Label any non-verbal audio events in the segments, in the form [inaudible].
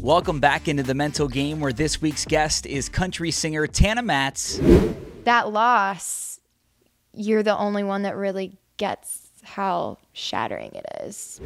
Welcome back into the mental game where this week's guest is country singer Tana Matz. That loss, you're the only one that really gets how shattering it is.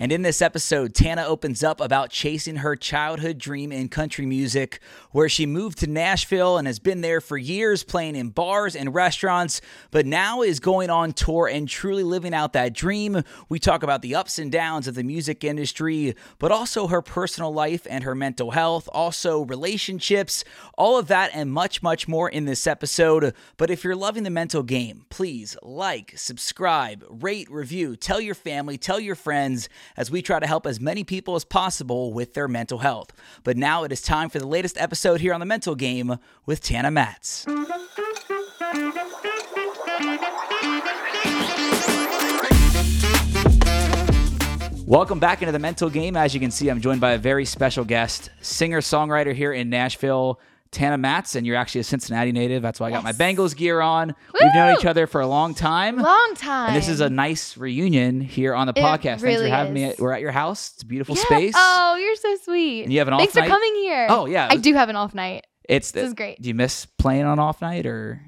And in this episode, Tana opens up about chasing her childhood dream in country music, where she moved to Nashville and has been there for years playing in bars and restaurants, but now is going on tour and truly living out that dream. We talk about the ups and downs of the music industry, but also her personal life and her mental health, also relationships, all of that and much, much more in this episode. But if you're loving the mental game, please like, subscribe, rate, review, tell your family, tell your friends as we try to help as many people as possible with their mental health. But now it is time for the latest episode here on the Mental Game with Tana Matz. Welcome back into the mental game. As you can see, I'm joined by a very special guest, singer songwriter here in Nashville, Tana Matz, and you're actually a Cincinnati native. That's why I got my Bengals gear on. We've known each other for a long time. Long time. And this is a nice reunion here on the It podcast. Thanks for really having me. is. We're at your house. It's a beautiful Yeah. space. Oh, you're so sweet. And you have an Thanks off night? for coming here. Oh, yeah. I do have an off night. It's This is great. Do you miss playing on off night or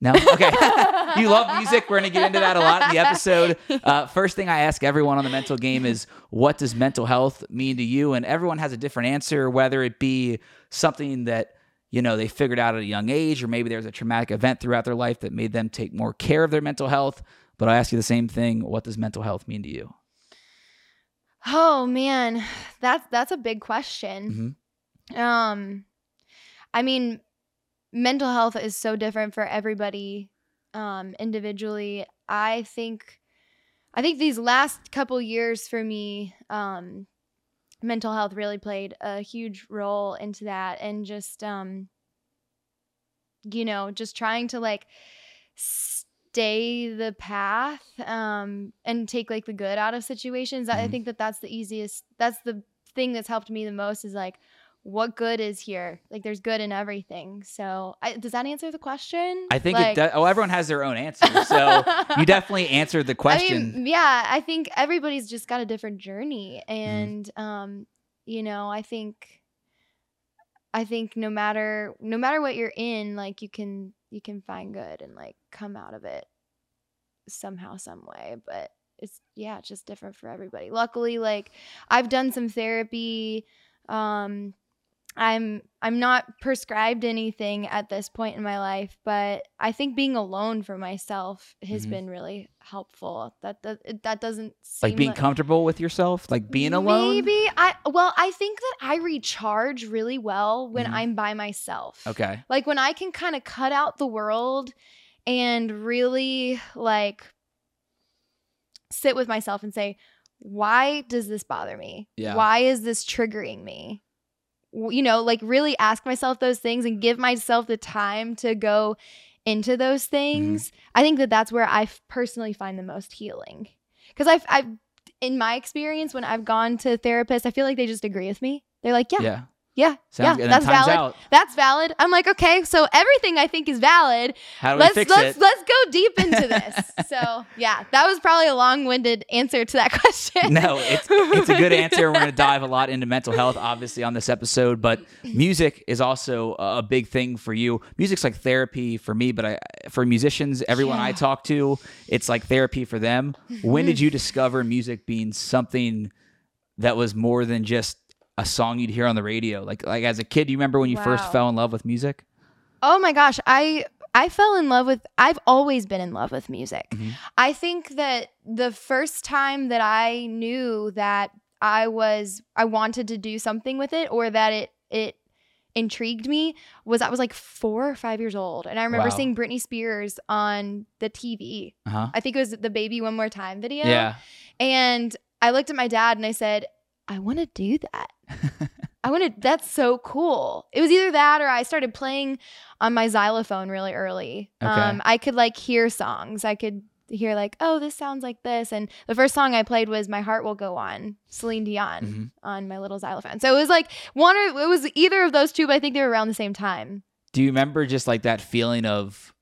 No. Okay. [laughs] you love music. We're going to get into that a lot in the episode. Uh, first thing I ask everyone on the mental game is what does mental health mean to you? And everyone has a different answer, whether it be something that you know they figured out at a young age, or maybe there's a traumatic event throughout their life that made them take more care of their mental health. But I ask you the same thing: What does mental health mean to you? Oh man, that's that's a big question. Mm-hmm. Um, I mean, mental health is so different for everybody, um, individually. I think, I think these last couple years for me, um, mental health really played a huge role into that, and just, um, you know, just trying to like stay the path, um, and take like the good out of situations. I Mhm. think that that's the easiest. That's the thing that's helped me the most is like what good is here like there's good in everything so I, does that answer the question I think like, it does. Oh, everyone has their own answer, so [laughs] you definitely answered the question. I mean, yeah i think everybody's just got a different journey Mm-hmm. and um you know i think i think no matter no matter what you're in like you can you can find good and like come out of it somehow some way but it's yeah it's just different for everybody luckily like i've done some therapy um i'm i'm not prescribed anything at this point in my life but i think being alone for myself has Mhm. been really helpful that that, that doesn't seem like being comfortable with yourself, like being alone. maybe i well i think that i recharge really well when Mhm. i'm by myself Okay. like when I can kind of cut out the world and really like sit with myself and say, why does this bother me? Yeah. Why is this triggering me? You know, like really ask myself those things and give myself the time to go into those Mm-hmm. things. I think that that's where I f- personally find the most healing. Because I've, I've, in my experience, when I've gone to therapists, I feel like they just agree with me. They're like, yeah, Yeah. Yeah, Sounds yeah, good. That's valid. out. That's valid. I'm like, okay, so everything I think is valid. How do let's we fix let's it? let's go deep into [laughs] this. so yeah, that was probably a long-winded answer to that [laughs] question. no, it's it's a good answer. We're going to dive a lot into mental health, obviously, on this episode. But music is also a big thing for you. Music's like therapy for me, but I, for musicians, everyone I talk to, it's like therapy for them. When did mm-hmm. you discover music being something that was more than just a song you'd hear on the radio? Like like as a kid, do you remember when you first fell in love with music? Oh my gosh, I I fell in love with I've always been in love with music. Mhm. I think that the first time that I knew that I was I wanted to do something with it or that it it intrigued me was I was like 4 or 5 years old and I remember Wow. seeing Britney Spears on the TV. Uh huh. I think it was the Baby One More Time video. Yeah. And I looked at my dad and I said, I want to do that. I wanted that's so cool. It was either that or I started playing on my xylophone really early. Okay. Um, I could like hear songs. I could hear like, oh, this sounds like this. And the first song I played was My Heart Will Go On, Celine Dion Mhm. on my little xylophone. So it was like one or it was either of those two, but I think they were around the same time. Do you remember just like that feeling of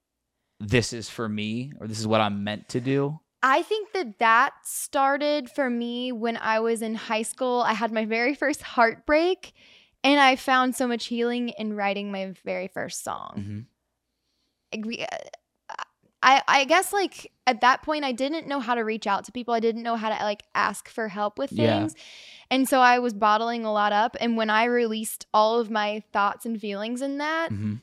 this is for me or this is what I'm meant to do? I think that that started for me when I was in high school. I had my very first heartbreak, and I found so much healing in writing my very first song. Mhm. I, I guess like at that point I didn't know how to reach out to people. I didn't know how to like ask for help with Yeah. things. And so I was bottling a lot up and when I released all of my thoughts and feelings in that, Mhm.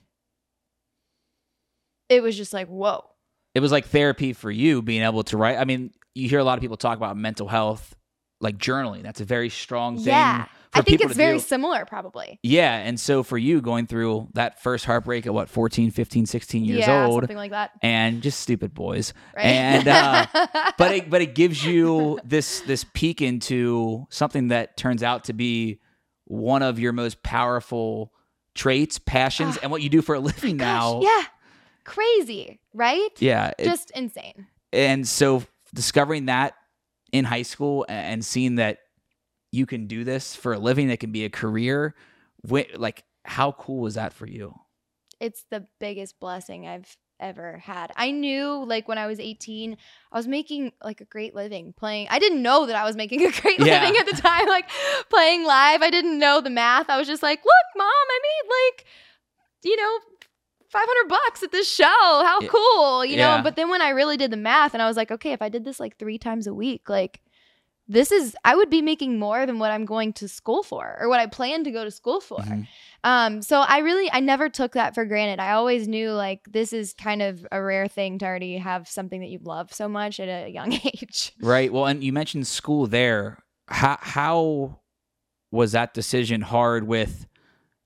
it was just like, whoa. It was like therapy for you being able to write. I mean, you hear a lot of people talk about mental health, like journaling. That's a very strong thing. Yeah. I think it's very do. similar probably. Yeah. And so for you going through that first heartbreak at what, 14, 15, 16 years yeah, old, something like that. and just stupid boys. Right. And, uh, [laughs] but it, but it gives you this this peek into something that turns out to be one of your most powerful traits, passions, Ah, and what you do for a living Gosh, now. yeah. Crazy, right? Yeah, it- Just insane. and so discovering that in high school and seeing that you can do this for a living, that can be a career, like how cool was that for you? it's the biggest blessing I've ever had. I knew like when I was 18, I was making like a great living playing. I didn't know that I was making a [laughs] great Yeah. living at the time like playing live. I didn't know the math. I was just like, "Look, mom, I made like you know 500 bucks at this show. How Yeah. cool." You Yeah. know, but then when I really did the math and I was like, "Okay, if I did this like 3 times a week, like this is I would be making more than what I'm going to school for or what I plan to go to school for." Mhm. Um, so I really I never took that for granted. I always knew like this is kind of a rare thing to already have something that you love so much at a young [laughs] age. Right. Well, and you mentioned school there. How how was that decision hard with,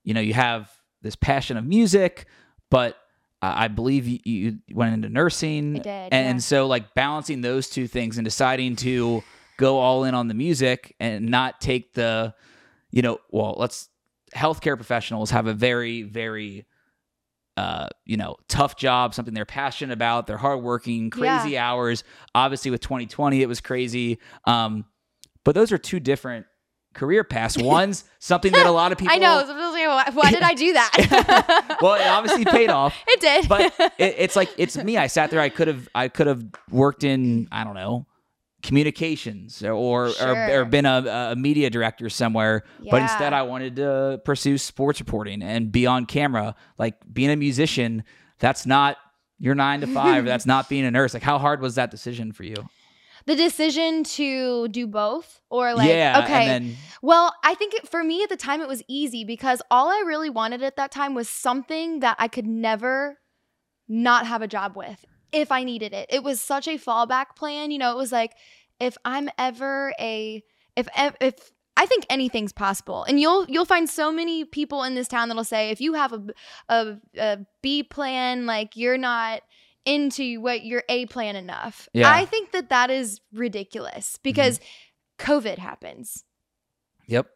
you know, you have this passion of music, but uh, I believe you, you went into nursing. I did, And, yeah. and so like balancing those two things and deciding to go all in on the music and not take the, you know, well, let's healthcare professionals have a very, very uh, you know, tough job, something they're passionate about. They're hardworking, crazy hours. Obviously, with 2020, it was crazy. Um, but those are two different career paths. One's something that a lot of people. [laughs] I know. So I was like, why, why did I do that? [laughs] Well, it obviously paid off. [laughs] it did. But it, it's like it's me. I sat there. I could have. I could have worked in. I don't know communications or or, or, been a, a media director somewhere but instead i wanted to pursue sports reporting and be on camera like being a musician that's not your nine to five that's not being a nurse like how hard was that decision for you the decision to do both or like yeah okay. then Well, I think it, for me at the time it was easy because all I really wanted at that time was something that I could never not have a job with if I needed it. It was such a fallback plan. You know, it was like if I'm ever a if if I think anything's possible, and you'll you'll find so many people in this town that'll say if you have a a, a B plan, like you're not into what your A plan enough. Yeah. I think that that is ridiculous because COVID happens. yep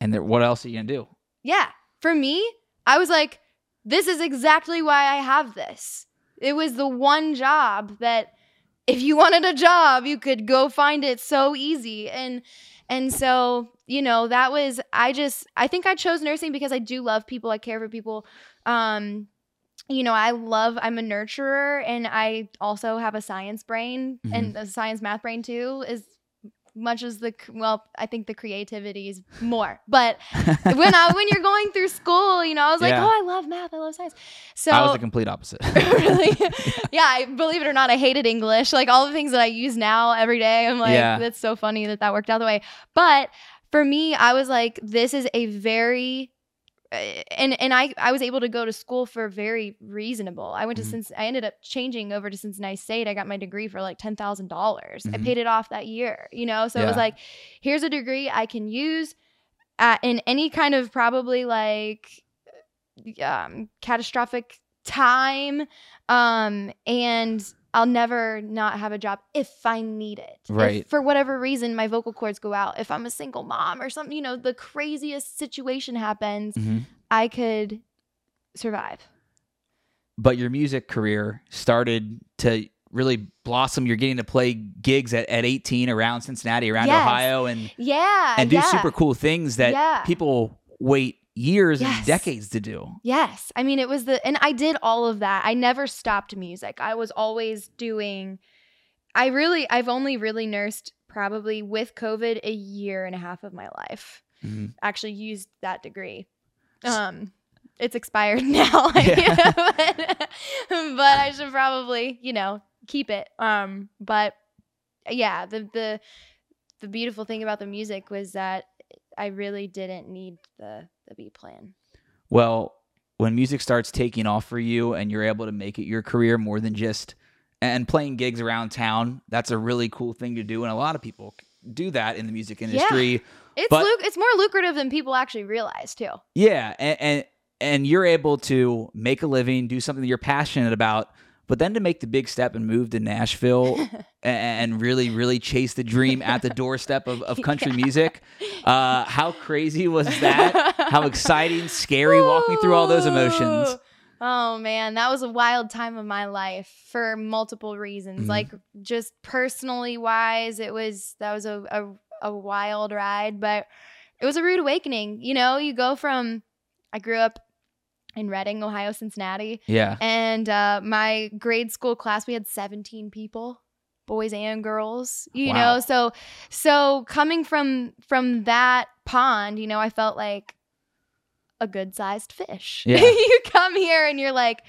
and there, what else are you gonna do Yeah. For me, I was like, this is exactly why I have this. It was the one job that if you wanted a job, you could go find it so easy. And and so, you know, that was I just I think I chose nursing because I do love people. I care for people. Um you know, I love I'm a nurturer and I also have a science brain mm-hmm. and a science math brain too is much as the well, I think the creativity is more. But when I when you're going through school, you know, I was like, Yeah. oh, I love math, I love science. So i was the complete opposite [laughs] really, [laughs] yeah, I believe it or not, I hated English. Like all the things that I use now every day, I'm like, Yeah. that's so funny that that worked out the way. But for me, I was like, this is a very and and I I was able to go to school for very reasonable. I went to Mhm. since I ended up changing over to Cincinnati State. I got my degree for like ten thousand dollars. I Mhm. paid it off that year. You know, so it was like, here's a degree I can use at, in any kind of probably like um, catastrophic time, um, and I'll never not have a job if I need it. If Right. for whatever reason, my vocal cords go out. If I'm a single mom or something, you know, the craziest situation happens, Mhm. I could survive. but your music career started to really blossom you're getting to play gigs at, at 18 around cincinnati around Yes. ohio and Yeah. and do yeah. super cool things that Yeah. people wait years Yes. and decades to do. Yes. I mean, it was the, and I did all of that. I never stopped music. I was always doing, I really, I've only really nursed probably with COVID a year and a half of my life. Mhm. Actually used that degree. Um, it's expired [laughs] now, [laughs] Yeah. but, [laughs] but I should probably, you know, keep it. Um, but yeah, the, the, the beautiful thing about the music was that I really didn't need the, the B plan. Well, when music starts taking off for you and you're able to make it your career more than just and playing gigs around town, that's a really cool thing to do. And a lot of people do that in the music industry. It's But- luc- it's more lucrative than people actually realize too. Yeah, and, and and you're able to make a living, do something that you're passionate about, but then to make the big step and move to Nashville [laughs] and really, really chase the dream at the doorstep of, of country Yeah. music. Uh, how crazy was that? How exciting, scary. Walk me through all those emotions. Oh man, that was a wild time of my life for multiple reasons. Mhm. Like just personally wise, it was that was a, a a wild ride, but it was a rude awakening. You know, you go from I grew up in Reading, Ohio, Cincinnati, Yeah. and uh, my grade school class we had 17 people boys and girls you Wow. know so so coming from from that pond you know i felt like a good sized fish Yeah. [laughs] you come here and you're like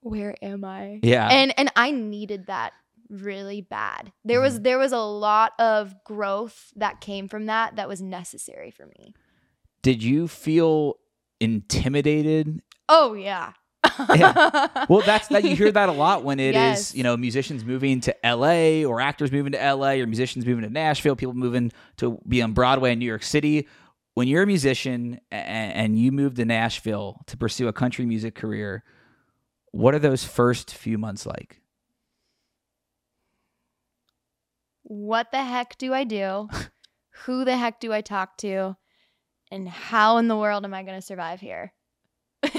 where am i Yeah. and and i needed that really bad there was there was a lot of growth that came from that that was necessary for me Did you feel intimidated? oh yeah Yeah. [laughs] Well, that's that you hear that a lot when it is Yes. you know, musicians moving to LA or actors moving to LA or musicians moving to Nashville, people moving to be on Broadway in New York City. When you're a musician a- and you move to Nashville to pursue a country music career, what are those first few months like? what the heck do I do? [laughs] Who the heck do I talk to? And how in the world am I going to survive here? [laughs]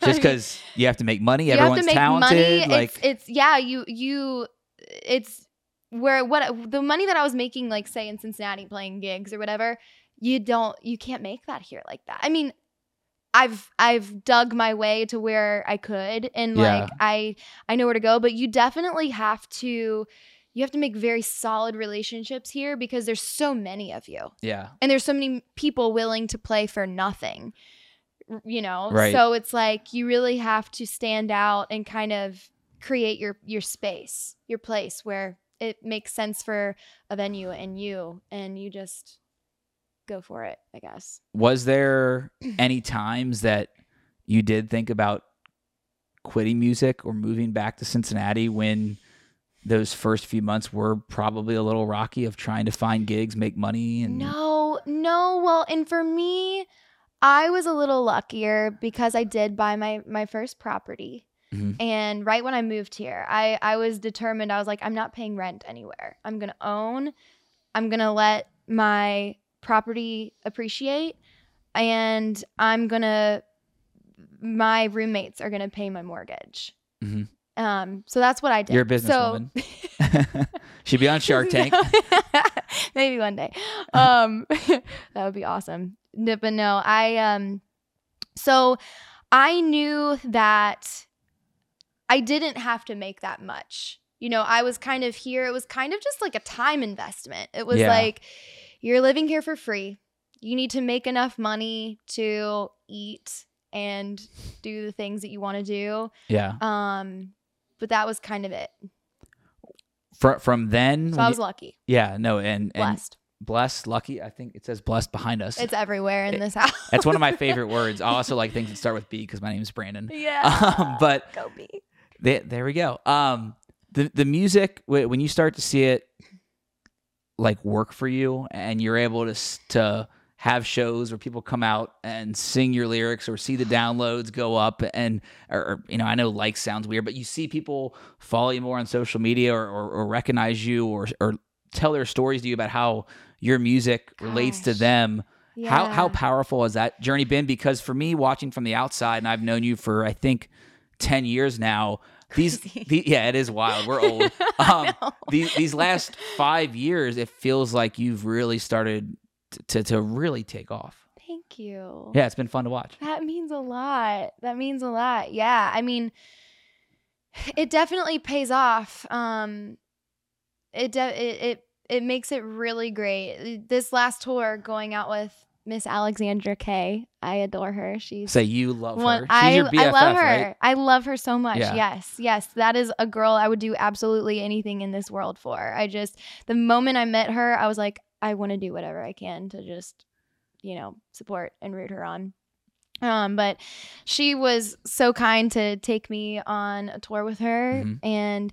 Just because you have to make money, you everyone's have to make talented. money. like it's, it's yeah, you you it's where what the money that I was making, like say in Cincinnati playing gigs or whatever, you don't you can't make that here like that. I mean, I've I've dug my way to where I could and Yeah. like I I know where to go, but you definitely have to you have to make very solid relationships here because there's so many of you yeah. and there's so many people willing to play for nothing you know Right. so it's like you really have to stand out and kind of create your your space your place where it makes sense for a venue and you and you just go for it i guess Was there [clears throat] any times that you did think about quitting music or moving back to Cincinnati when those first few months were probably a little rocky of trying to find gigs, make money and no no well and for me i was a little luckier because i did buy my my first property Mhm. and right when i moved here i i was determined i was like i'm not paying rent anywhere i'm gonna own i'm gonna let my property appreciate and i'm gonna my roommates are gonna pay my mortgage Mhm. Um so that's what i did You're a So- businesswoman. [laughs] [laughs] She'd be on Shark Tank. [laughs] Maybe one day. Um, that would be awesome. No, but no, I um, so I knew that I didn't have to make that much. You know, I was kind of here. It was kind of just like a time investment. It was Yeah. like you're living here for free. You need to make enough money to eat and do the things that you want to do. Yeah. Um, but that was kind of it. From from then, So I was lucky, yeah, no, and and blessed. blessed, lucky. I think it says blessed behind us. It's everywhere in It- this house. [laughs] That's one of my favorite words. I also like things that start with B because my name is Brandon. Yeah. [laughs] Um, but go be. There, there we go. Um, the the music when you start to see it like work for you, and you're able to s- to have shows where people come out and sing your lyrics or see the downloads go up, and or, or, you know I know like sounds weird, but you see people follow you more on social media or, or, or recognize you or or tell their stories to you about how your music relates to Gosh. them. How how powerful has that journey been? Because for me, watching from the outside, and I've known you for I think ten years now. These, the, yeah, it is wild. We're old. [laughs] Um, these these last five years, it feels like you've really started to to really take off. Thank you. Yeah, it's been fun to watch. That means a lot. That means a lot. Yeah. I mean, it definitely pays off. Um, it, de- it, it, it makes it really great. This last tour going out with Miss Alexandra Kay. I adore her. She's Say you love one- her. She's I, BFF, I love her. right? I love her so much. Yeah. Yes, yes. That is a girl I would do absolutely anything in this world for. I just, the moment I met her, I was like, I want to do whatever I can to just, you know, support and root her on. Um, but she was so kind to take me on a tour with her Mhm. and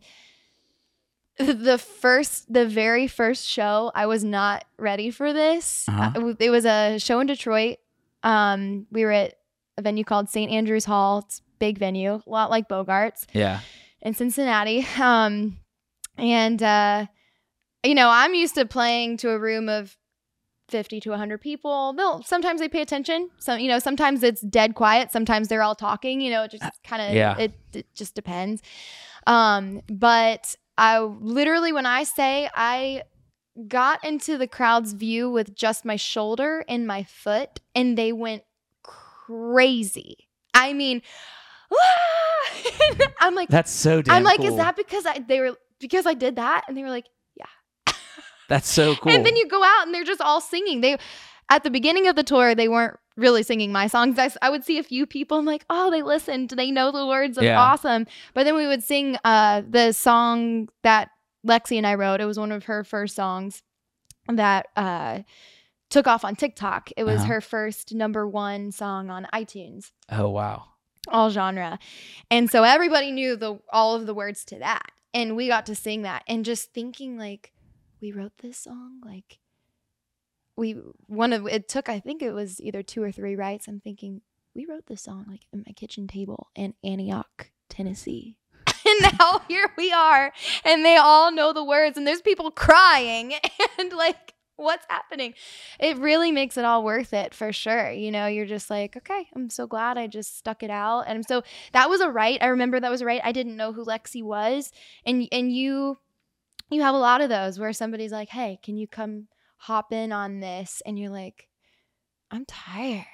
the first the very first show i was not ready for this Uh-huh. Uh, it was a show in detroit um we were at a venue called st andrews hall it's a big venue a lot like bogarts Yeah. in cincinnati [laughs] um and uh you know i'm used to playing to a room of 50 to 100 people. They'll sometimes they pay attention. Some you know sometimes it's dead quiet. Sometimes they're all talking you know it just kind of Yeah. it, it just depends. Um but i literally when i say i got into the crowd's view with just my shoulder and my foot and they went crazy. I mean [laughs] i'm like That's so i'm like cool. is that because i they were because i did that? And they were like That's so cool. [laughs] and then you go out and they're just all singing. They at the beginning of the tour, they weren't really singing my songs. I, I would see a few people. I'm like, oh, they listened. They know the words. That's Yeah. awesome. But then we would sing uh, the song that Lexi and I wrote. It was one of her first songs that uh, took off on TikTok. It was Uh-huh. her first number one song on iTunes oh wow. all genre. And so everybody knew the all of the words to that. And we got to sing that and just thinking like we wrote this song like we one of it took I think it was either two or three writes. I'm thinking we wrote this song like at my kitchen table in Antioch, Tennessee. [laughs] and now here we are and they all know the words and there's people crying [laughs] and like what's happening it really makes it all worth it for sure you know you're just like okay i'm so glad i just stuck it out and so that was a right i remember that was a right i didn't know who lexi was and and you you have a lot of those where somebody's like hey can you come hop in on this and you're like i'm tired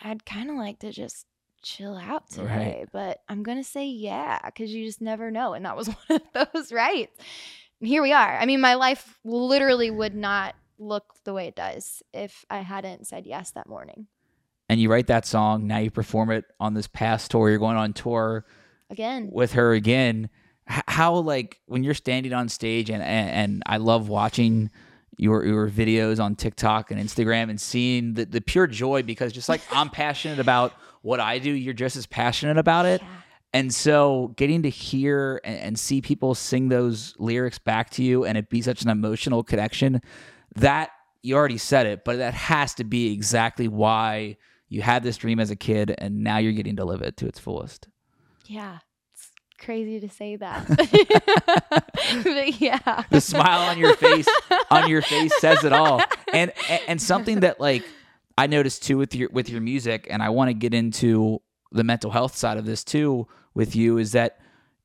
i'd kind of like to just chill out Right. today but i'm gonna say yeah because you just never know and that was [laughs] one of those right? and here we are i mean my life literally would not look the way it does if i hadn't said yes that morning And you write that song. Now you perform it on this past tour. You're going on tour again with her again. How like when you're standing on stage and and, and I love watching your your videos on TikTok and Instagram and seeing the, the pure joy because just like I'm passionate about what I do, you're just as passionate about it. Yeah. And so getting to hear and, and see people sing those lyrics back to you and it be such an emotional connection, that you already said it, but that has to be exactly why you had this dream as a kid and now you're getting to live it to its fullest. yeah crazy to say that. [laughs] [laughs] But yeah. The smile on your face on your face says it all. [laughs] And and, and something that like I noticed too with your with your music and I want to get into the mental health side of this too with you is that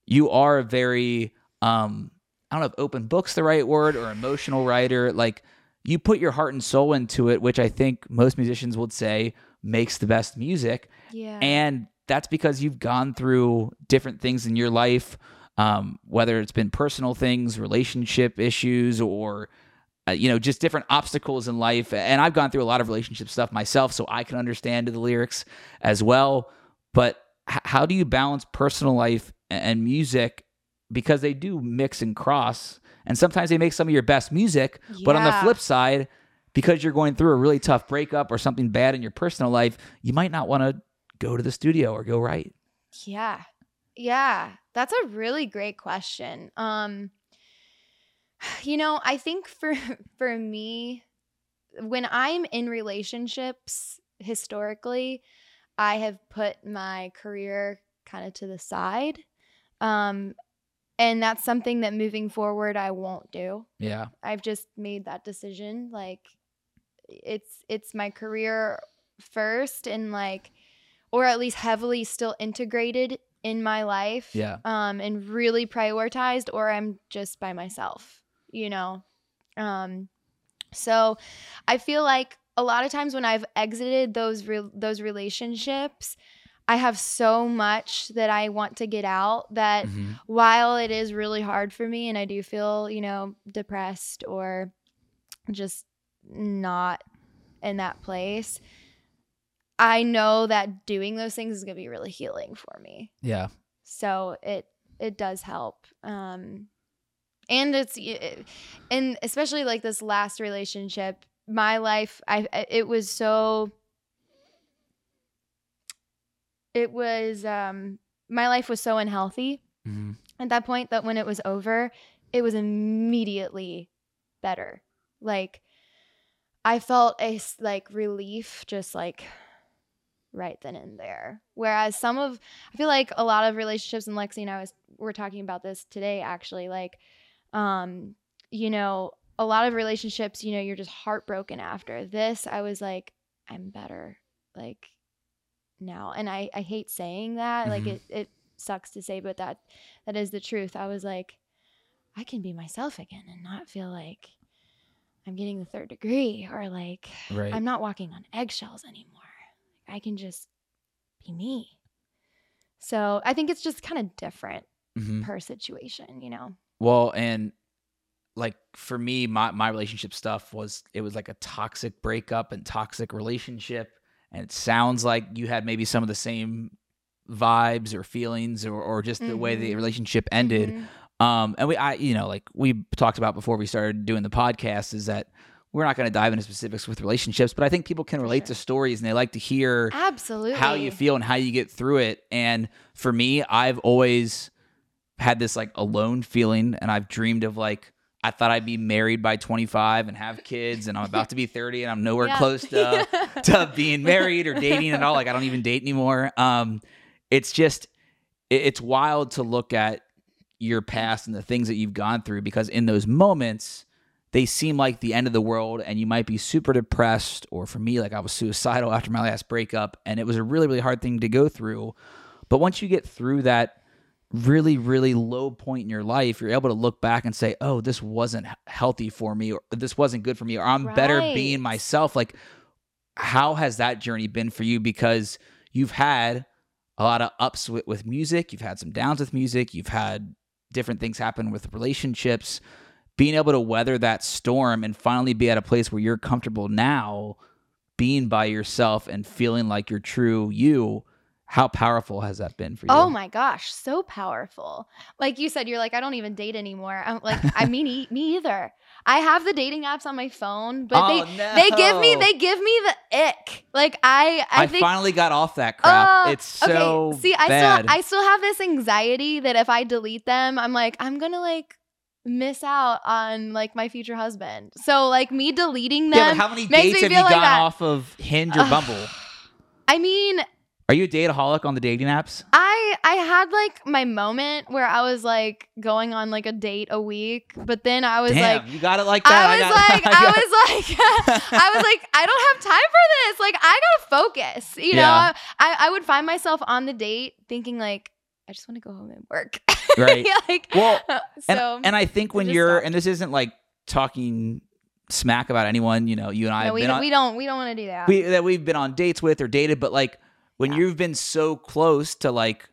you are a very um I don't know if open book's the right word or emotional writer. Like you put your heart and soul into it which I think most musicians would say makes the best music. Yeah. And that's because you've gone through different things in your life, um, whether it's been personal things, relationship issues, or uh, you know just different obstacles in life. And I've gone through a lot of relationship stuff myself, so I can understand the lyrics as well. But h- how do you balance personal life and music because they do mix and cross, and sometimes they make some of your best music. But on the flip side, because you're going through a really tough breakup or something bad in your personal life, you might not want to go to the studio or go write. Yeah. Yeah. That's a really great question. Um [sighs] you know, I think for [laughs] for me when I'm in relationships historically, I have put my career kind of to the side. Um and that's something that moving forward I won't do. Yeah. I've just made that decision. Like it's it's my career first and like or at least heavily still integrated in my life. Yeah. Um and really prioritized or I'm just by myself, you know. Um so I feel like a lot of times when I've exited those re- those relationships, I have so much that I want to get out that Mhm. while it is really hard for me and I do feel, you know, depressed or just not in that place, I know that doing those things is going to be really healing for me. Yeah. So it it does help. Um and it's it, and especially like this last relationship, my life I it was so it was um my life was so unhealthy Mhm. at that point that when it was over, it was immediately better. Like I felt a like relief just like right then and there. Whereas some of I feel like a lot of relationships and Lexi and I was we're talking about this today actually like um you know a lot of relationships you know you're just heartbroken after. This I was like I'm better like now and I I hate saying that like Mhm. it it sucks to say but that that is the truth. I was like I can be myself again and not feel like I'm getting the third degree or like Right. I'm not walking on eggshells anymore. I can just be me. So I think it's just kind of different Mhm. per situation, you know? Well, and like for me, my my relationship stuff was it was like a toxic breakup and toxic relationship, and it sounds like you had maybe some of the same vibes or feelings or or just the way the Mhm. relationship ended. Mhm. Um, and we, I, you know, like we talked about before we started doing the podcast, is that we're not going to dive into specifics with relationships, but I think people can relate sure. to stories and they like to hear Absolutely. how you feel and how you get through it. And for me, I've always had this like alone feeling, and I've dreamed of like I thought I'd be married by 25 and have kids, and I'm [laughs] about to be 30, and I'm nowhere Yeah. close to [laughs] to being married or dating at all. Like I don't even date anymore. Um, it's just it- it's wild to look at your past and the things that you've gone through because in those moments they seem like the end of the world and you might be super depressed or for me like I was suicidal [laughs] after my last breakup and it was a really really hard thing to go through. But once you get through that really really low point in your life you're able to look back and say oh this wasn't healthy for me or this wasn't good for me or I'm better being myself. Like how has that journey been for you? Because you've had a lot of ups with, with music you've had some downs with music you've had different things happen with relationships being able to weather that storm and finally be at a place where you're comfortable now being by yourself and feeling like you're true you how powerful has that been for you Oh my gosh, so powerful. Like you said, you're like, I don't even date anymore. I'm like, I mean, e- me either. I have the dating apps on my phone, but Oh, they they give me they give me the ick. Like I I, I, think finally got off that crap Oh, it's so okay. See, I bad. still I still have this anxiety that if I delete them, I'm like I'm gonna like miss out on like my future husband. So like me deleting them. yeah, but how many dates have you like gone that. off of Hinge or Bumble? [sighs] I mean, Are you a dateaholic on the dating apps? I I had like my moment where I was like going on like a date a week, but then I was Damn, like. you got it like that. I was got- like, [laughs] I, got- was like, [laughs] I was like, I don't have time for this. Like, I gotta focus. You know, I, I would find myself on the date thinking like, I just want to go home and work. [laughs] [laughs] Right. like, Well, uh, and, so and I think when you're, stopped. and this isn't like talking smack about anyone, you know, you and I no, have we on, we don't we don't want to do that. we that we've been on dates with or dated, but like when Yeah. you've been so close to like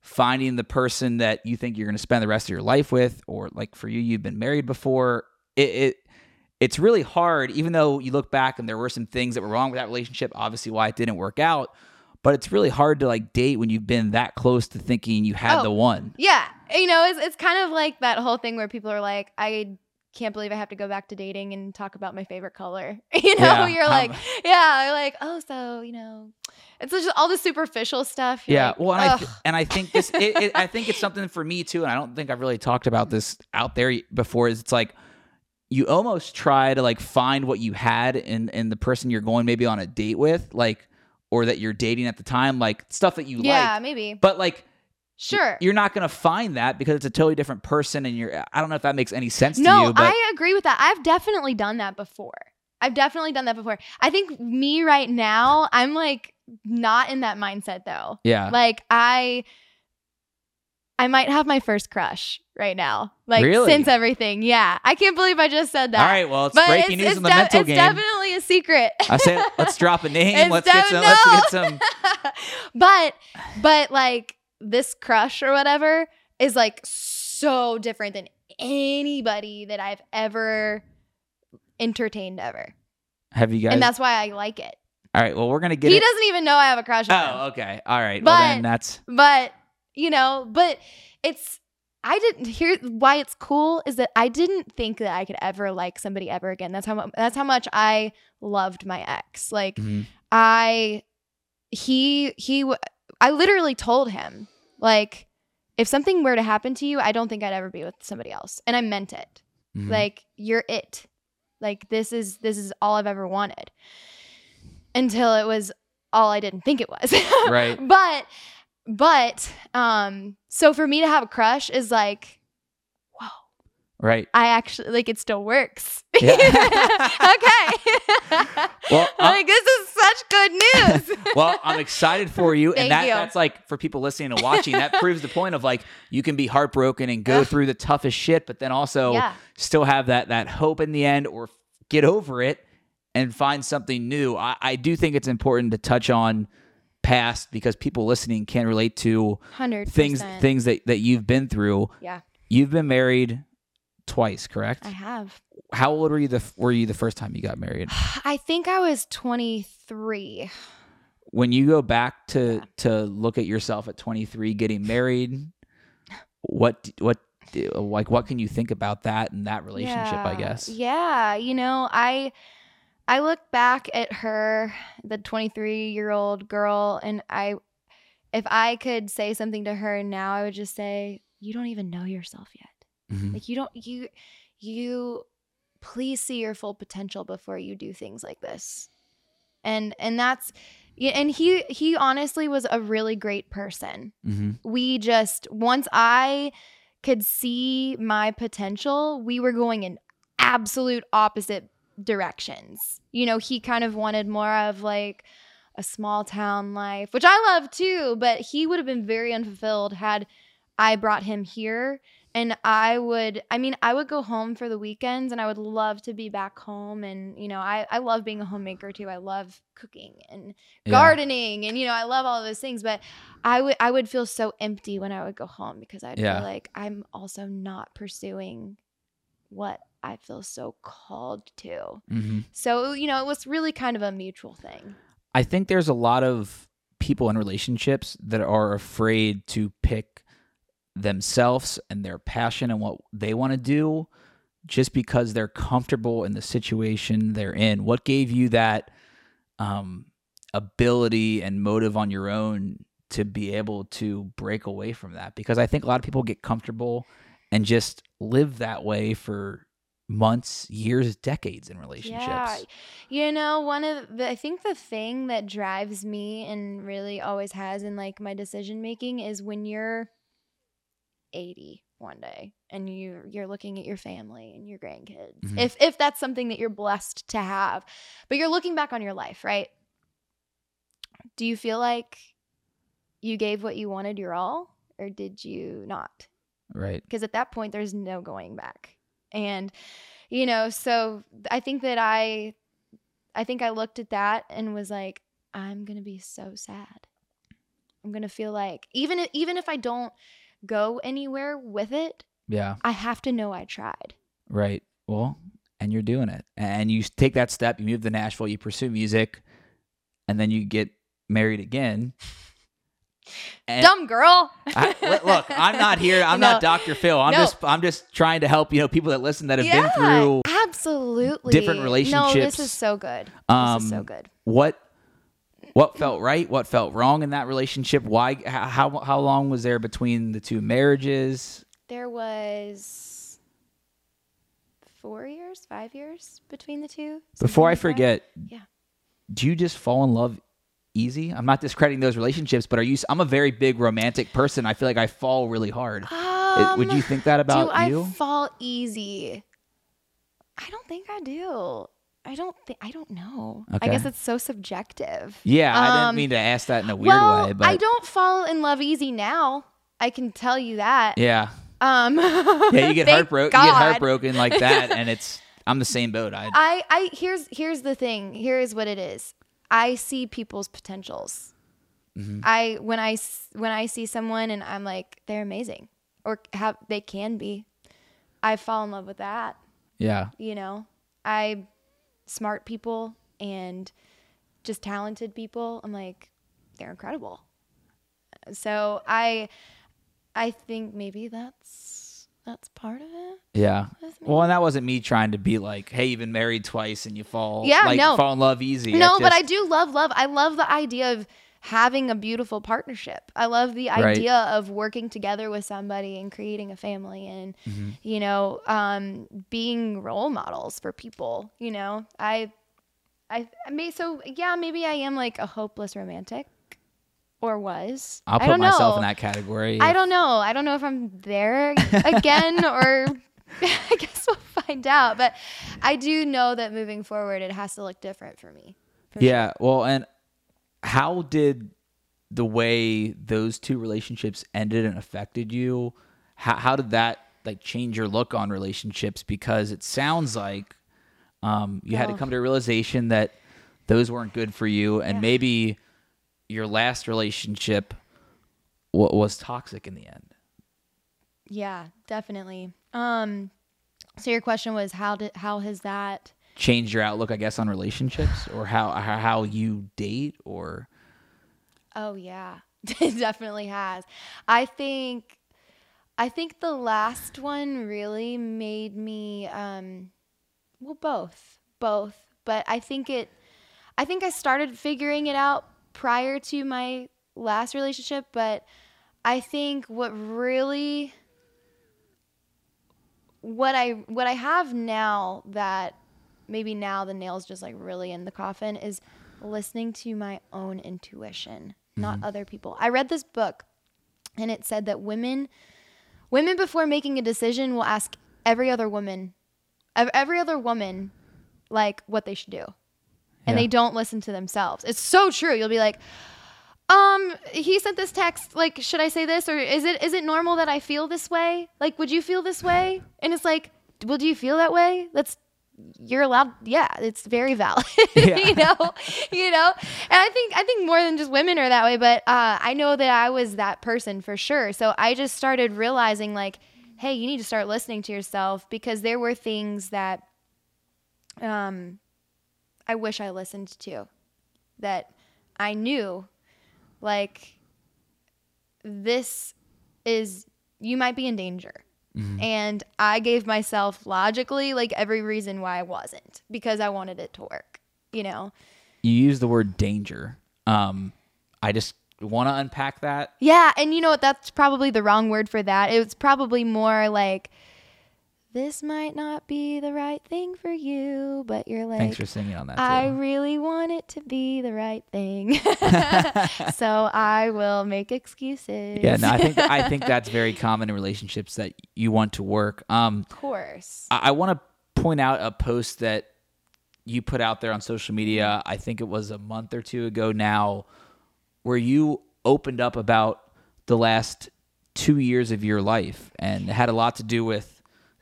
finding the person that you think you're going to spend the rest of your life with, or like for you, you've been married before, it, it it's really hard. Even though you look back and there were some things that were wrong with that relationship, obviously why it didn't work out. But it's really hard to like date when you've been that close to thinking you had Oh. the one. yeah, you know, it's it's kind of like that whole thing where people are like, I can't believe I have to go back to dating and talk about my favorite color. [laughs] You know, Yeah, you're um, like, yeah, like, oh, so you know, it's just all the superficial stuff. Yeah, like, well, and I, th- and I think this, it, it, I think it's something for me too, and I don't think I've really talked about this out there before. Is it's like you almost try to like find what you had in in the person you're going maybe on a date with, like, or that you're dating at the time, like stuff that you yeah, like, Yeah, maybe but like sure. you're not gonna find that because it's a totally different person, and you're. I don't know if that makes any sense to No, you, but I agree with that. I've definitely done that before. I've definitely done that before. I think me right now, I'm like not in that mindset though. yeah, Like I I might have my first crush right now. Like Really? since everything. Yeah. I can't believe I just said that. all right. Well, it's But breaking it's, news it's in the de- mental it's game. definitely a secret. I say let's [laughs] drop a name. It's let's get some. no. Let's get some. [laughs] but but like this crush or whatever is like so different than anybody that I've ever entertained ever. Have you guys? And that's why I like it. all right. Well, we're gonna get he it. doesn't even know I have a crush on oh, him. Oh, okay. All right. well, then But- that's But, you know, but it's I didn't hear why it's cool is that I didn't think that I could ever like somebody ever again. That's how that's how much I loved my ex. Like mhm. I he he I literally told him like if something were to happen to you, I don't think I'd ever be with somebody else. And I meant it. Mhm. Like you're it. Like this is this is all I've ever wanted. Until it was all I didn't think it was. [laughs] Right. But but um so for me to have a crush is like whoa, right. I actually like it still works. Yeah. [laughs] okay. [laughs] Well, [laughs] uh, like this is such good news. well, I'm excited for you, and that you. that's like for people listening and watching. That proves the point of like you can be heartbroken and go through the toughest shit, but then also Yeah. still have that that hope in the end, or get over it and find something new. I, I do think it's important to touch on past because people listening can relate to Hundred things things that that you've been through. Yeah, You've been married twice, correct? I have. How old were you the were you the first time you got married? [sighs] I think I was 23. when you go back to Yeah. to look at yourself at 23 getting married what what like what can you think about that and that relationship i guess Yeah, you know, I I look back at her, the 23 year old girl, and I, if I could say something to her now, I would just say, "You don't even know yourself yet. Mhm. Like you don't you you please see your full potential before you do things like this." And and that's yeah, and he he honestly was a really great person. Mhm. we just once I could see my potential, we were going in absolute opposite directions. You know, he kind of wanted more of like a small town life, which I love too, but he would have been very unfulfilled had I brought him here. And I would, I mean, I would go home for the weekends and I would love to be back home. And, you know, I, I love being a homemaker too. I love cooking and Yeah. gardening and you know i love all of those things but i would i would feel so empty when i would go home because i'd Yeah. feel like i'm also not pursuing what i feel so called to. Mhm. so you know it was really kind of a mutual thing. I think there's a lot of people in relationships that are afraid to pick themselves and their passion and what they want to do just because they're comfortable in the situation they're in. What gave you that um, ability and motive on your own to be able to break away from that? Because i think a lot of people get comfortable and just live that way for months years decades in relationships Yeah. You know, one of the, I think the thing that drives me and really always has in like my decision making is when you're 80 one day and you you're looking at your family and your grandkids. Mhm. If if that's something that you're blessed to have. But you're looking back on your life, right? Do you feel like you gave what you wanted your all or did you not? right because at that point there's no going back and you know so i think that i i think i looked at that and was like i'm gonna be so sad i'm gonna feel like even if, even if i don't go anywhere with it yeah i have to know i tried Right. Well, and you're doing it. And you take that step, you move to Nashville, you pursue music, and then you get married again. [laughs] And dumb girl I, [laughs] look, I'm not here. I'm not Dr. Phil. I'm No. just I'm just trying to help, you know, people that listen that have yeah, been through absolutely different relationships. no this is so good Um, this is so good what what felt right, what felt wrong in that relationship. Why how how long was there between the two marriages? there was four years five years between the two Before I something like that. forget, Yeah. do you just fall in love easy? I'm not discrediting those relationships, but are you? I'm a very big romantic person. I feel like I fall really hard. It- Would Um, you think that about do you? I fall easy? I don't think I do. I don't think I don't know. Okay. I guess it's so subjective. yeah, I didn't Um, mean to ask that in a weird well, way, but I don't fall in love easy now. I can tell you that. yeah, Um [laughs] yeah, you get [laughs] heartbroken. You get heartbroken like that, and [laughs] it's I'm the same boat. I I, I here's here's the thing. Here's what it is. I see people's potentials. Mm-hmm. I when I when I see someone and I'm like they're amazing or have they can be. I fall in love with that. yeah. You know, I smart people and just talented people. I'm like they're incredible. So I I think maybe that's that's part of it. Yeah. Well, and that wasn't me trying to be like, hey, you've been married twice and you fall, Yeah, like, no. fall in love easy. No, It's but I do love love. I love the idea of having a beautiful partnership. I love the Right. idea of working together with somebody and creating a family and Mm-hmm. you know, um, being role models for people. You know, I, I, I may so yeah, maybe I am like a hopeless romantic, or was. I'll I put don't myself know. in that category. I don't know. I don't know if I'm there [laughs] again or [laughs] I guess we'll find out. But I do know that moving forward, it has to look different for me. for Yeah. Well, and how did the way those two relationships ended and affected you? How, how did that like change your look on relationships? Because it sounds like um, you had to Oh. come to a realization that those weren't good for you, and Yeah. maybe your last relationship wa was toxic in the end. Yeah, definitely. Um, so your question was how did how has that? Changed your outlook, I guess, on relationships, or how how how you date, or Oh yeah, [laughs] it definitely has. I think, I think the last one really made me. Um, well, both, both. But I think it. I think I started figuring it out prior to my last relationship, but I think what really what I what I have now that maybe now the nails just like really in the coffin is listening to my own intuition, not mm-hmm. other people. I read this book and it said that women women before making a decision will ask every other woman ev- every other woman like what they should do. And Yeah. they don't listen to themselves. It's so true. You'll be like, um, he sent this text. Like, should I say this or is it is it normal that I feel this way? Like, would you feel this way? And it's like, well, do you feel that way? That's you're allowed. Yeah, it's very valid. [laughs] [laughs] Yeah. you know, you know. And I think I think more than just women are that way, but uh, I know that I was that person for sure. So I just started realizing like, hey, you need to start listening to yourself because there were things that, um, I wish I listened to, that I knew like this is you might be in danger. And i gave myself logically like every reason why i wasn't because i wanted it to work you know? You use the word danger. Um, I just want to unpack that. yeah and you know what? That's probably the wrong word for that. It was probably more like this might not be the right thing for you but you're like Thanks for singing on that. Too. I really want it to be the right thing. [laughs] [laughs] so I will make excuses. Yeah, no, I think I think [laughs] that's very common in relationships that you want to work. Um, of course. I, I want to point out a post that you put out there on social media. I think it was a month or two ago now, where you opened up about the last two years of your life, and it had a lot to do with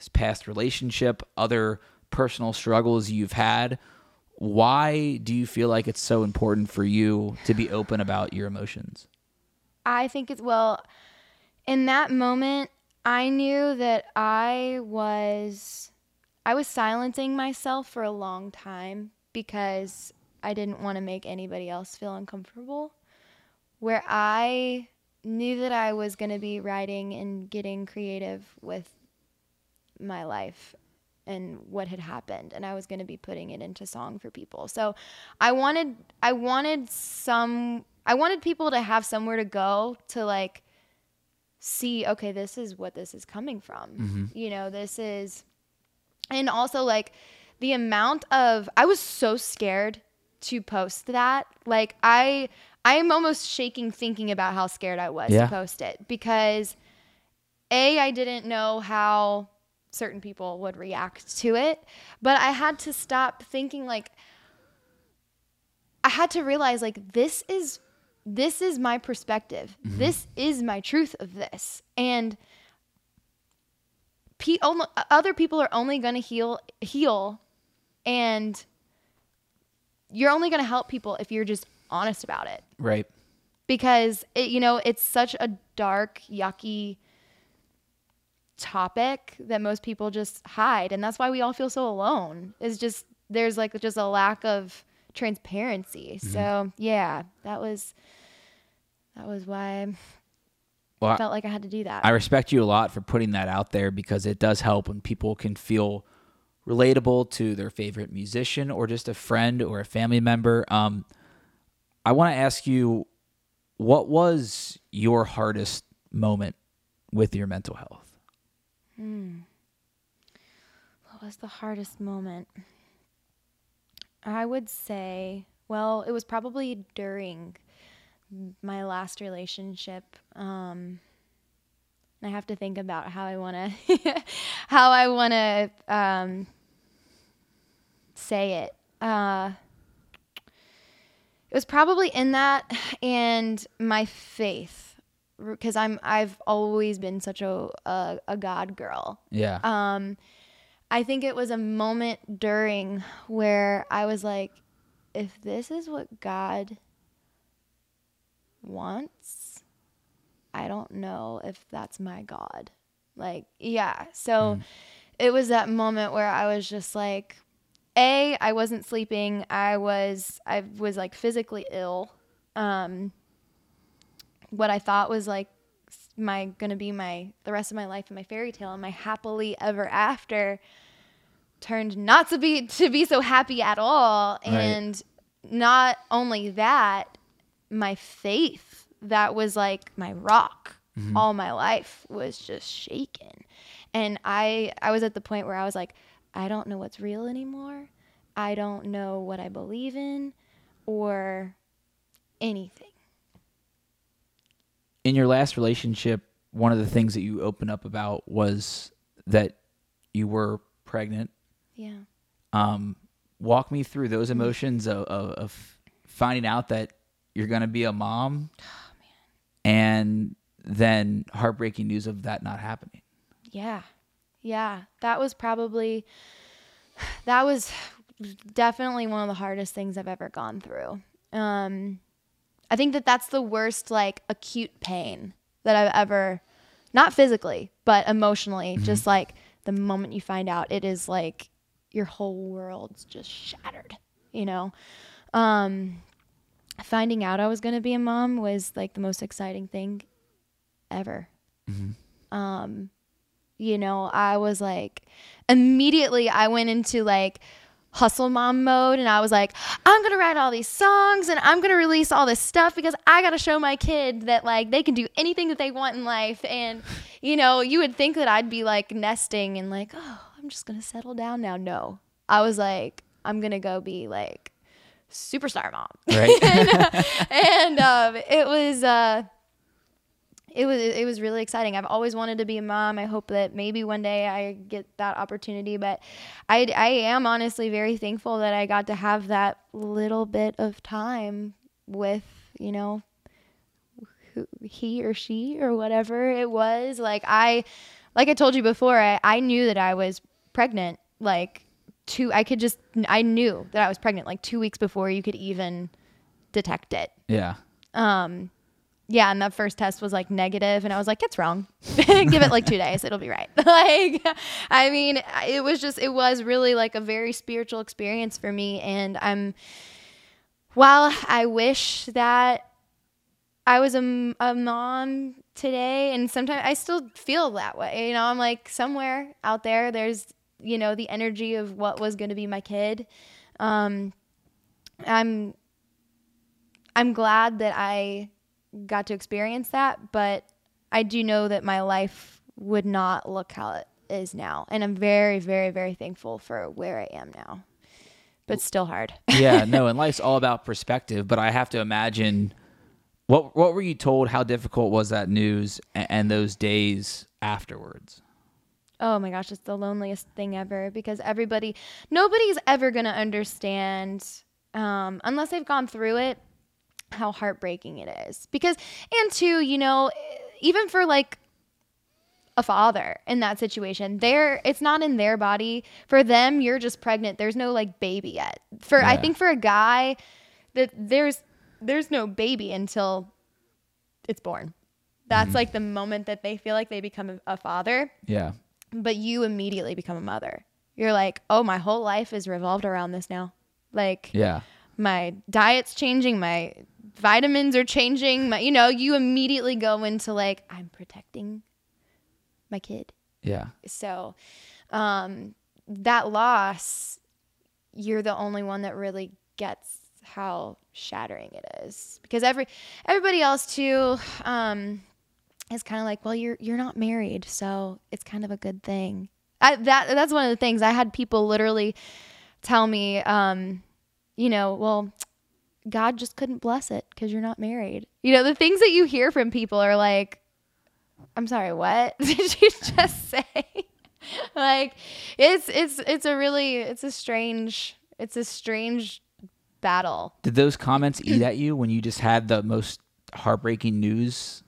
past relationship, other personal struggles you've had. Why do you feel like it's so important for you to be open about your emotions? I think it's well, in that moment, I knew that I was I was silencing myself for a long time because I didn't want to make anybody else feel uncomfortable. Where I knew that I was going to be writing and getting creative with my life and what had happened and I was going to be putting it into song for people. So I wanted I wanted some I wanted people to have somewhere to go to like see okay this is what this is coming from. Mm-hmm. You know, this is and also like the amount of I was so scared to post that. Like I I am almost shaking thinking about how scared I was Yeah. to post it because a I didn't know how certain people would react to it, but I had to stop thinking like I had to realize like this is this is my perspective. Mm-hmm. This is my truth of this. And pe- only, other people are only going to heal heal and you're only going to help people if you're just honest about it Right. because it, you know it's such a dark yucky topic that most people just hide and that's why we all feel so alone is just there's like just a lack of transparency so yeah that was that was why I Well, I- felt like I had to do that I respect you a lot for putting that out there because it does help when people can feel relatable to their favorite musician or just a friend or a family member. Um, I want to ask you, what was your hardest moment with your mental health? What was the hardest moment? I would say, well, it was probably during my last relationship. Um, I have to think about how I want to, [laughs] how I want to um, say it. Uh, it was probably in that and my faith, because I'm I've always been such a a, a God girl. Yeah. Um, I think it was a moment during where I was like, if this is what God wants, I don't know if that's my God. Like, yeah. So it was that moment where I was just like, A, I wasn't sleeping. I was I was like physically ill. Um what I thought was like my gonna be my the rest of my life and my fairy tale and my happily ever after turned not to be to be so happy at all. Right. and not only that my faith that was like my rock mm-hmm. all my life was just shaken. And i i was at the point where i was like i don't know what's real anymore. I don't know what i believe in or anything in your last relationship, one of the things that you opened up about was that you were pregnant. yeah Um, walk me through those emotions of, of, of finding out that you're going to be a mom and then heartbreaking news of that not happening. Yeah. Yeah. That was probably that was definitely one of the hardest things I've ever gone through. Um I think that that's the worst like acute pain that I've ever not physically, but emotionally, just like the moment you find out it is like your whole world's just shattered, you know. Um finding out I was going to be a mom was like the most exciting thing ever. Um you know, I was like, immediately I went into like hustle mom mode and I was like, I'm gonna write all these songs and I'm gonna release all this stuff because I gotta show my kid that like they can do anything that they want in life. And, you know, you would think that I'd be like nesting and like, oh, I'm just gonna settle down now. No. I was like, I'm gonna go be like superstar mom Right. [laughs] and um, it was uh, it was it was really exciting. I've always wanted to be a mom. I hope that maybe one day I get that opportunity. But I I am honestly very thankful that I got to have that little bit of time with you know who, he or she or whatever it was. Like I like I told you before, I, I knew that I was pregnant. Like two, I could just I knew that I was pregnant like two weeks before you could even detect it. yeah. Um, yeah, and that first test was like negative, and I was like, it's wrong. [laughs] Give it like two days, it'll be right. [laughs] like, I mean, it was just, it was really like a very spiritual experience for me, and I'm, while I wish that I was a, a mom today, and sometimes I still feel that way. You know, I'm like somewhere out there, there's, you know, the energy of what was going to be my kid. Um, I'm, I'm glad that I got to experience that, but I do know that my life would not look how it is now. And I'm very, very, very thankful for where I am now. But still hard. [laughs] yeah, no, and life's all about perspective. But I have to imagine what what were you told? How difficult was that news and, and those days afterwards? Oh my gosh, it's the loneliest thing ever because everybody, nobody's ever going to understand um, unless they've gone through it how heartbreaking it is. Because, and two, you know, even for like a father in that situation. They're it's not in their body. For them, you're just pregnant. There's no like baby yet. For I think for a guy that there's there's no baby until it's born. That's Mm-hmm. like the moment that they feel like they become a father, Yeah. but you immediately become a mother. You're like, "Oh, my whole life is revolved around this now." Like Yeah. my diet's changing, my vitamins are changing, my you know, you immediately go into like I'm protecting my kid. Yeah. So um that loss you're the only one that really gets how shattering it is because every everybody else too um is kind of like well you're you're not married so it's kind of a good thing I, that that's one of the things i had people literally tell me um you know well god just couldn't bless it because you're not married. You know the things that you hear from people are like i'm sorry what? [laughs] Did you just [laughs] say? Like it's it's it's a really it's a strange it's a strange battle. Did those comments eat at you when you just had the most heartbreaking news?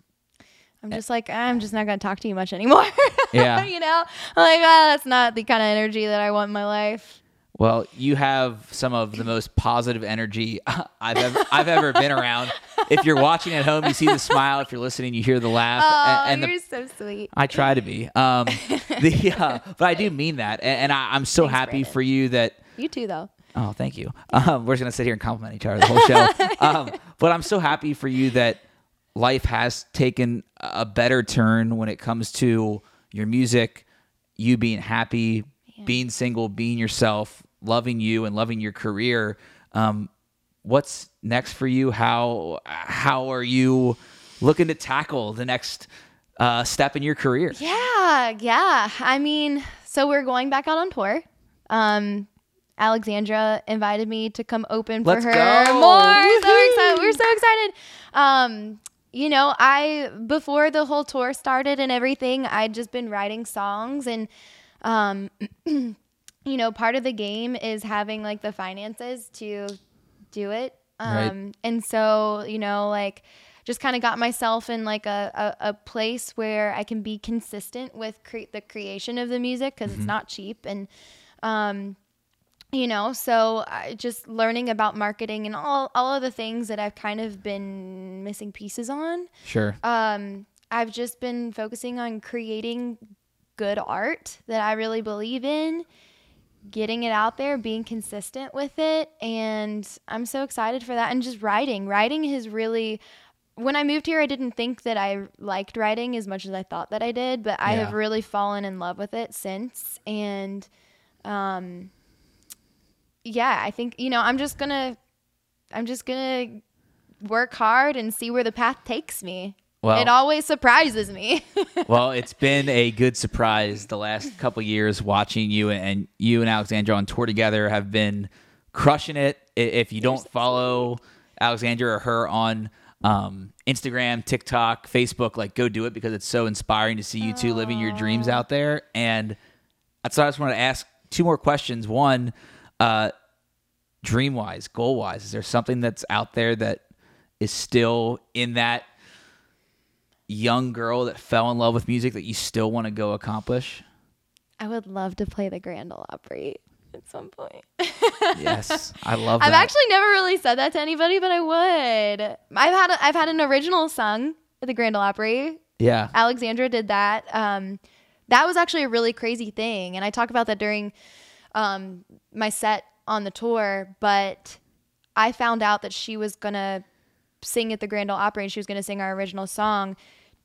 i'm just like i'm just not gonna talk to you much anymore. [laughs] Yeah. you know? I'm like oh, that's not the kind of energy that i want in my life Well, you have some of the most positive energy [laughs] I've ever I've ever been around. If you're watching at home, you see the smile. If you're listening, you hear the laugh. oh and, and the you're so sweet I try to be. Um, [laughs] the uh, but I do mean that, and, and I, I'm so Thanks, happy Brandon. for you that. you too though Oh, thank you. Um, we're just gonna sit here and compliment each other the whole show. [laughs] um, but I'm so happy for you that life has taken a better turn when it comes to your music, you being happy, being single, being yourself, loving you, and loving your career. Um, what's next for you? How how are you looking to tackle the next uh, step in your career? Yeah, yeah. I mean, so we're going back out on tour. Um, Alexandra invited me to come open for Let's her go. more. So excited. We're so excited. Um, you know, I before the whole tour started and everything, I'd just been writing songs and um [clears throat] you know, part of the game is having like the finances to do it. Right. Um and so, you know, like just kind of got myself in like a, a, a place where I can be consistent with cre- the creation of the music because it's not cheap and um you know so I just learning about marketing and all all of the things that I've kind of been missing pieces on Sure. um I've just been focusing on creating good art that I really believe in getting it out there being consistent with it and I'm so excited for that and just writing writing has really when I moved here I didn't think that I liked writing as much as I thought that I did but I Yeah. have really fallen in love with it since and um yeah I think you know I'm just going to I'm just going to work hard and see where the path takes me Well- it always surprises me [laughs] well, it's been a good surprise the last couple years watching you and you and Alexandra on tour together have been crushing it. If you don't follow Alexandra or her on um, Instagram, TikTok, Facebook, like go do it because it's so inspiring to see you two living your dreams out there. And why I just wanted to ask two more questions. One, uh, dream wise, goal wise, is there something that's out there that is still in that young girl that fell in love with music that you still want to go accomplish? I would love to play the Grand Ole Opry at some point. Yes, I [laughs] love I've actually never really said that to anybody, but I would. I've had a, I've had an original sung at the Grand Ole Opry. yeah, Alexandra did that. Um, that was actually a really crazy thing, and I talk about that during um, my set on the tour. But I found out that she was gonna sing at the Grand Ole Opry, and she was gonna sing our original song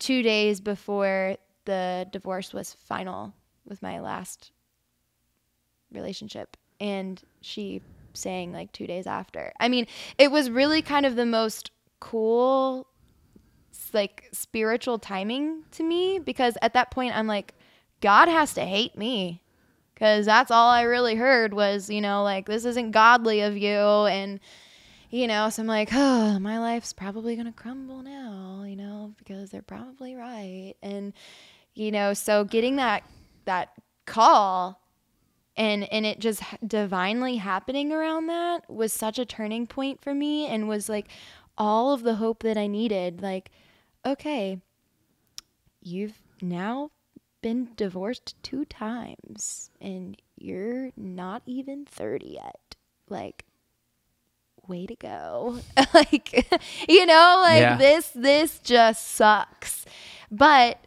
two days before the divorce was final with my last relationship, and she saying like two days after. I mean, it was really kind of the most cool like spiritual timing to me because at that point I'm like, God has to hate me. Cause that's all I really heard was, you know, like this isn't godly of you and you know, so I'm like, oh, my life's probably gonna crumble now, you know, because they're probably right. And, you know, so getting that that call and and it just divinely happening around that was such a turning point for me and was like all of the hope that I needed. Like, okay, you've now been divorced two times and you're not even 30 yet. Like, way to go. [laughs] like, [laughs] you know, like Yeah. this, this just sucks. But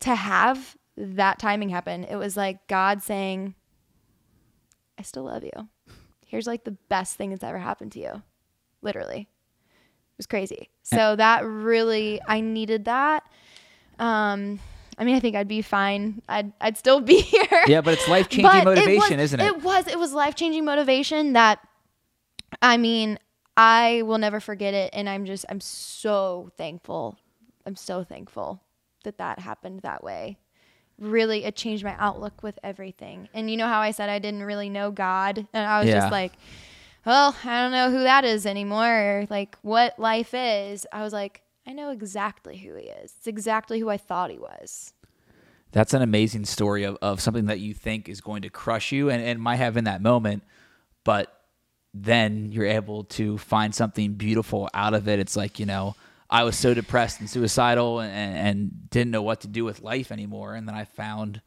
to have that timing happen, it was like God saying, I still love you. Here's like the best thing that's ever happened to you. Literally. It was crazy. So that really I needed that. Um I mean I think I'd be fine. I'd I'd still be [laughs] here. Yeah, but it's life changing motivation, isn't it? It was. It was life changing motivation that, I mean, I will never forget it, and I'm just, I'm so thankful. I'm so thankful that that happened that way. Really, it changed my outlook with everything. And you know how I said I didn't really know God, and I was Yeah. just like, well, I don't know who that is anymore, or like what life is. I was like, I know exactly who He is. It's exactly who I thought He was. That's an amazing story of, of something that you think is going to crush you and, and might have in that moment, but then you're able to find something beautiful out of it. It's like, you know, I was so depressed and suicidal and, and didn't know what to do with life anymore. And then I found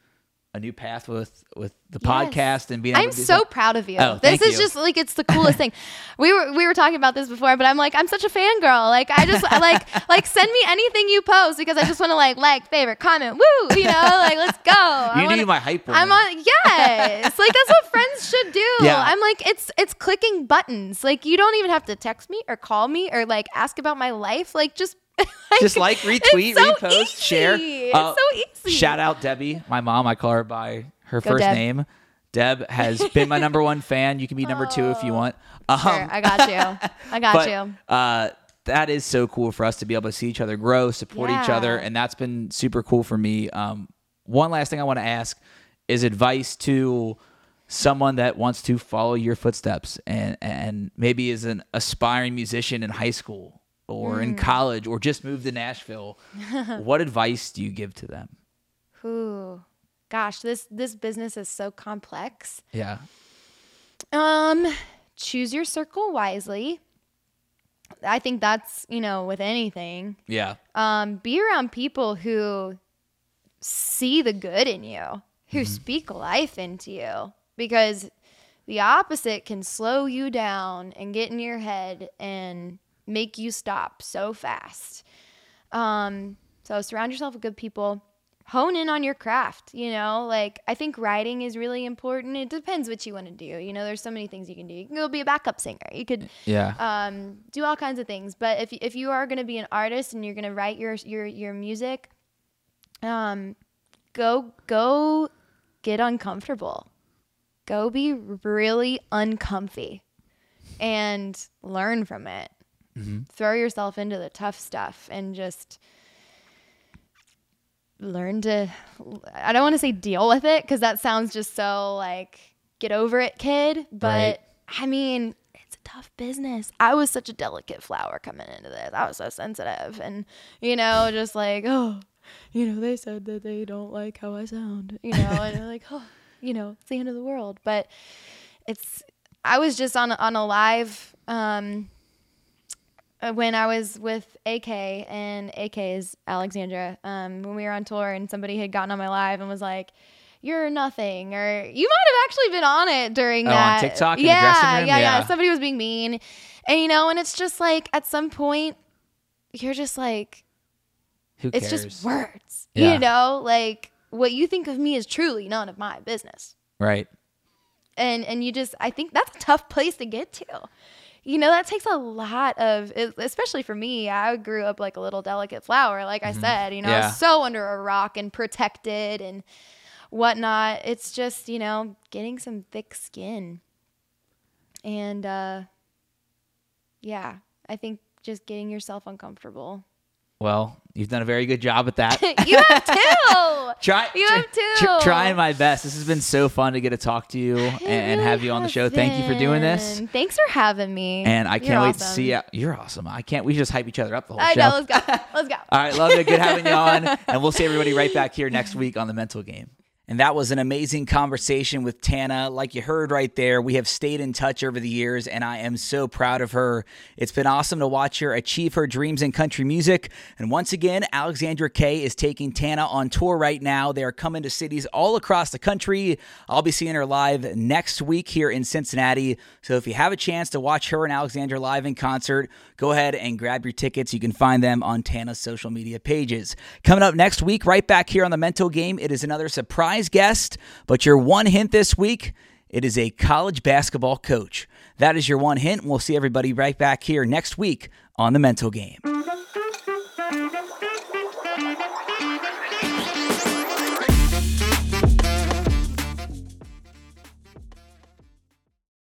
a new path with, with the Yes. podcast and being able I'm so that. proud of you. Oh, this is you. just like it's the coolest thing. [laughs] We were we were talking about this before, but I'm like I'm such a fangirl. Like I just like [laughs] like send me anything you post because I just want to like like favorite comment. Woo, you know, like let's go. [laughs] I You wanna- knew my hype woman. I'm on yes. like that's what friends should do. Yeah. I'm like it's it's clicking buttons. Like you don't even have to text me or call me or like ask about my life. Like just [laughs] Just like, retweet, so repost, easy. share. It's Uh, so easy. Shout out Debbie, my mom. I call her by her Go, first Deb. name. Deb has been my number one fan. You can be number two if you want. Um, Sure, I got you. I [laughs] got but, you. Uh, that is so cool for us to be able to see each other grow, support each other, and that's been super cool for me. Um, one last thing I want to ask is advice to someone that wants to follow your footsteps and and maybe is an aspiring musician in high school or Hmm. in college or just moved to Nashville. [laughs] what advice do you give to them? Ooh, gosh, this this business is so complex. Yeah. Um, choose your circle wisely. I think that's you know with anything. Yeah. Um, be around people who see the good in you, who speak life into you, because the opposite can slow you down and get in your head and make you stop so fast. Um, so surround yourself with good people. Hone in on your craft, you know, like I think writing is really important. It depends what you want to do. You know, there's so many things you can do. You can go be a backup singer. You could Yeah. um, do all kinds of things. But if if you are going to be an artist and you're going to write your your your music, um, go go get uncomfortable. Go be really uncomfy, and learn from it. Throw yourself into the tough stuff and just learn to. I don't want to say deal with it because that sounds just so like get over it, kid. But Right. I mean, it's a tough business. I was such a delicate flower coming into this. I was so sensitive and, you know, just like, oh, you know, they said that they don't like how I sound, you know, and they're like, oh, you know, it's the end of the world. But it's, I was just on, a- on a live, um, when I was with AK and AK is Alexandra, um, when we were on tour and somebody had gotten on my live and was like, "You're nothing," or you might have actually been on it during Oh, on. TikTok yeah, yeah, yeah, Yeah. Somebody was being mean, and you know, and it's just like at some point, you're just like, Who cares? it's just words, Yeah. you know, like what you think of me is truly none of my business Right. and and you just i think that's a tough place to get to you know that takes a lot of especially for me i grew up like a little delicate flower like i said you know Mm-hmm. Yeah. so under a rock and protected and whatnot it's just you know getting some thick skin and uh yeah i think just getting yourself uncomfortable Well, you've done a very good job at that. [laughs] you have too [laughs] Try, You have to. tr- trying my best. This has been so fun to get to talk to you and, and have you on the show. Thank you for doing this. Thanks for having me. And I can't You're wait to see you. You're awesome. I can't. We just hype each other up the whole I show. know. Let's go. Let's go. [laughs] All right, love it. Good having you on. And we'll see everybody right back here next week on the mental game. And that was an amazing conversation with Tana. Like you heard right there, we have stayed in touch over the years, and I am so proud of her. It's been awesome to watch her achieve her dreams in country music. And once again, Alexandra Kay is taking Tana on tour right now. They are coming to cities all across the country. I'll be seeing her live next week here in Cincinnati. So if you have a chance to watch her and Alexandra live in concert, go ahead and grab your tickets. You can find them on Tana's social media pages. Coming up next week, right back here on the Mental Game, it is another surprise guest, but your one hint this week it is a college basketball coach. That is your one hint. We'll see everybody right back here next week on the Mental Game.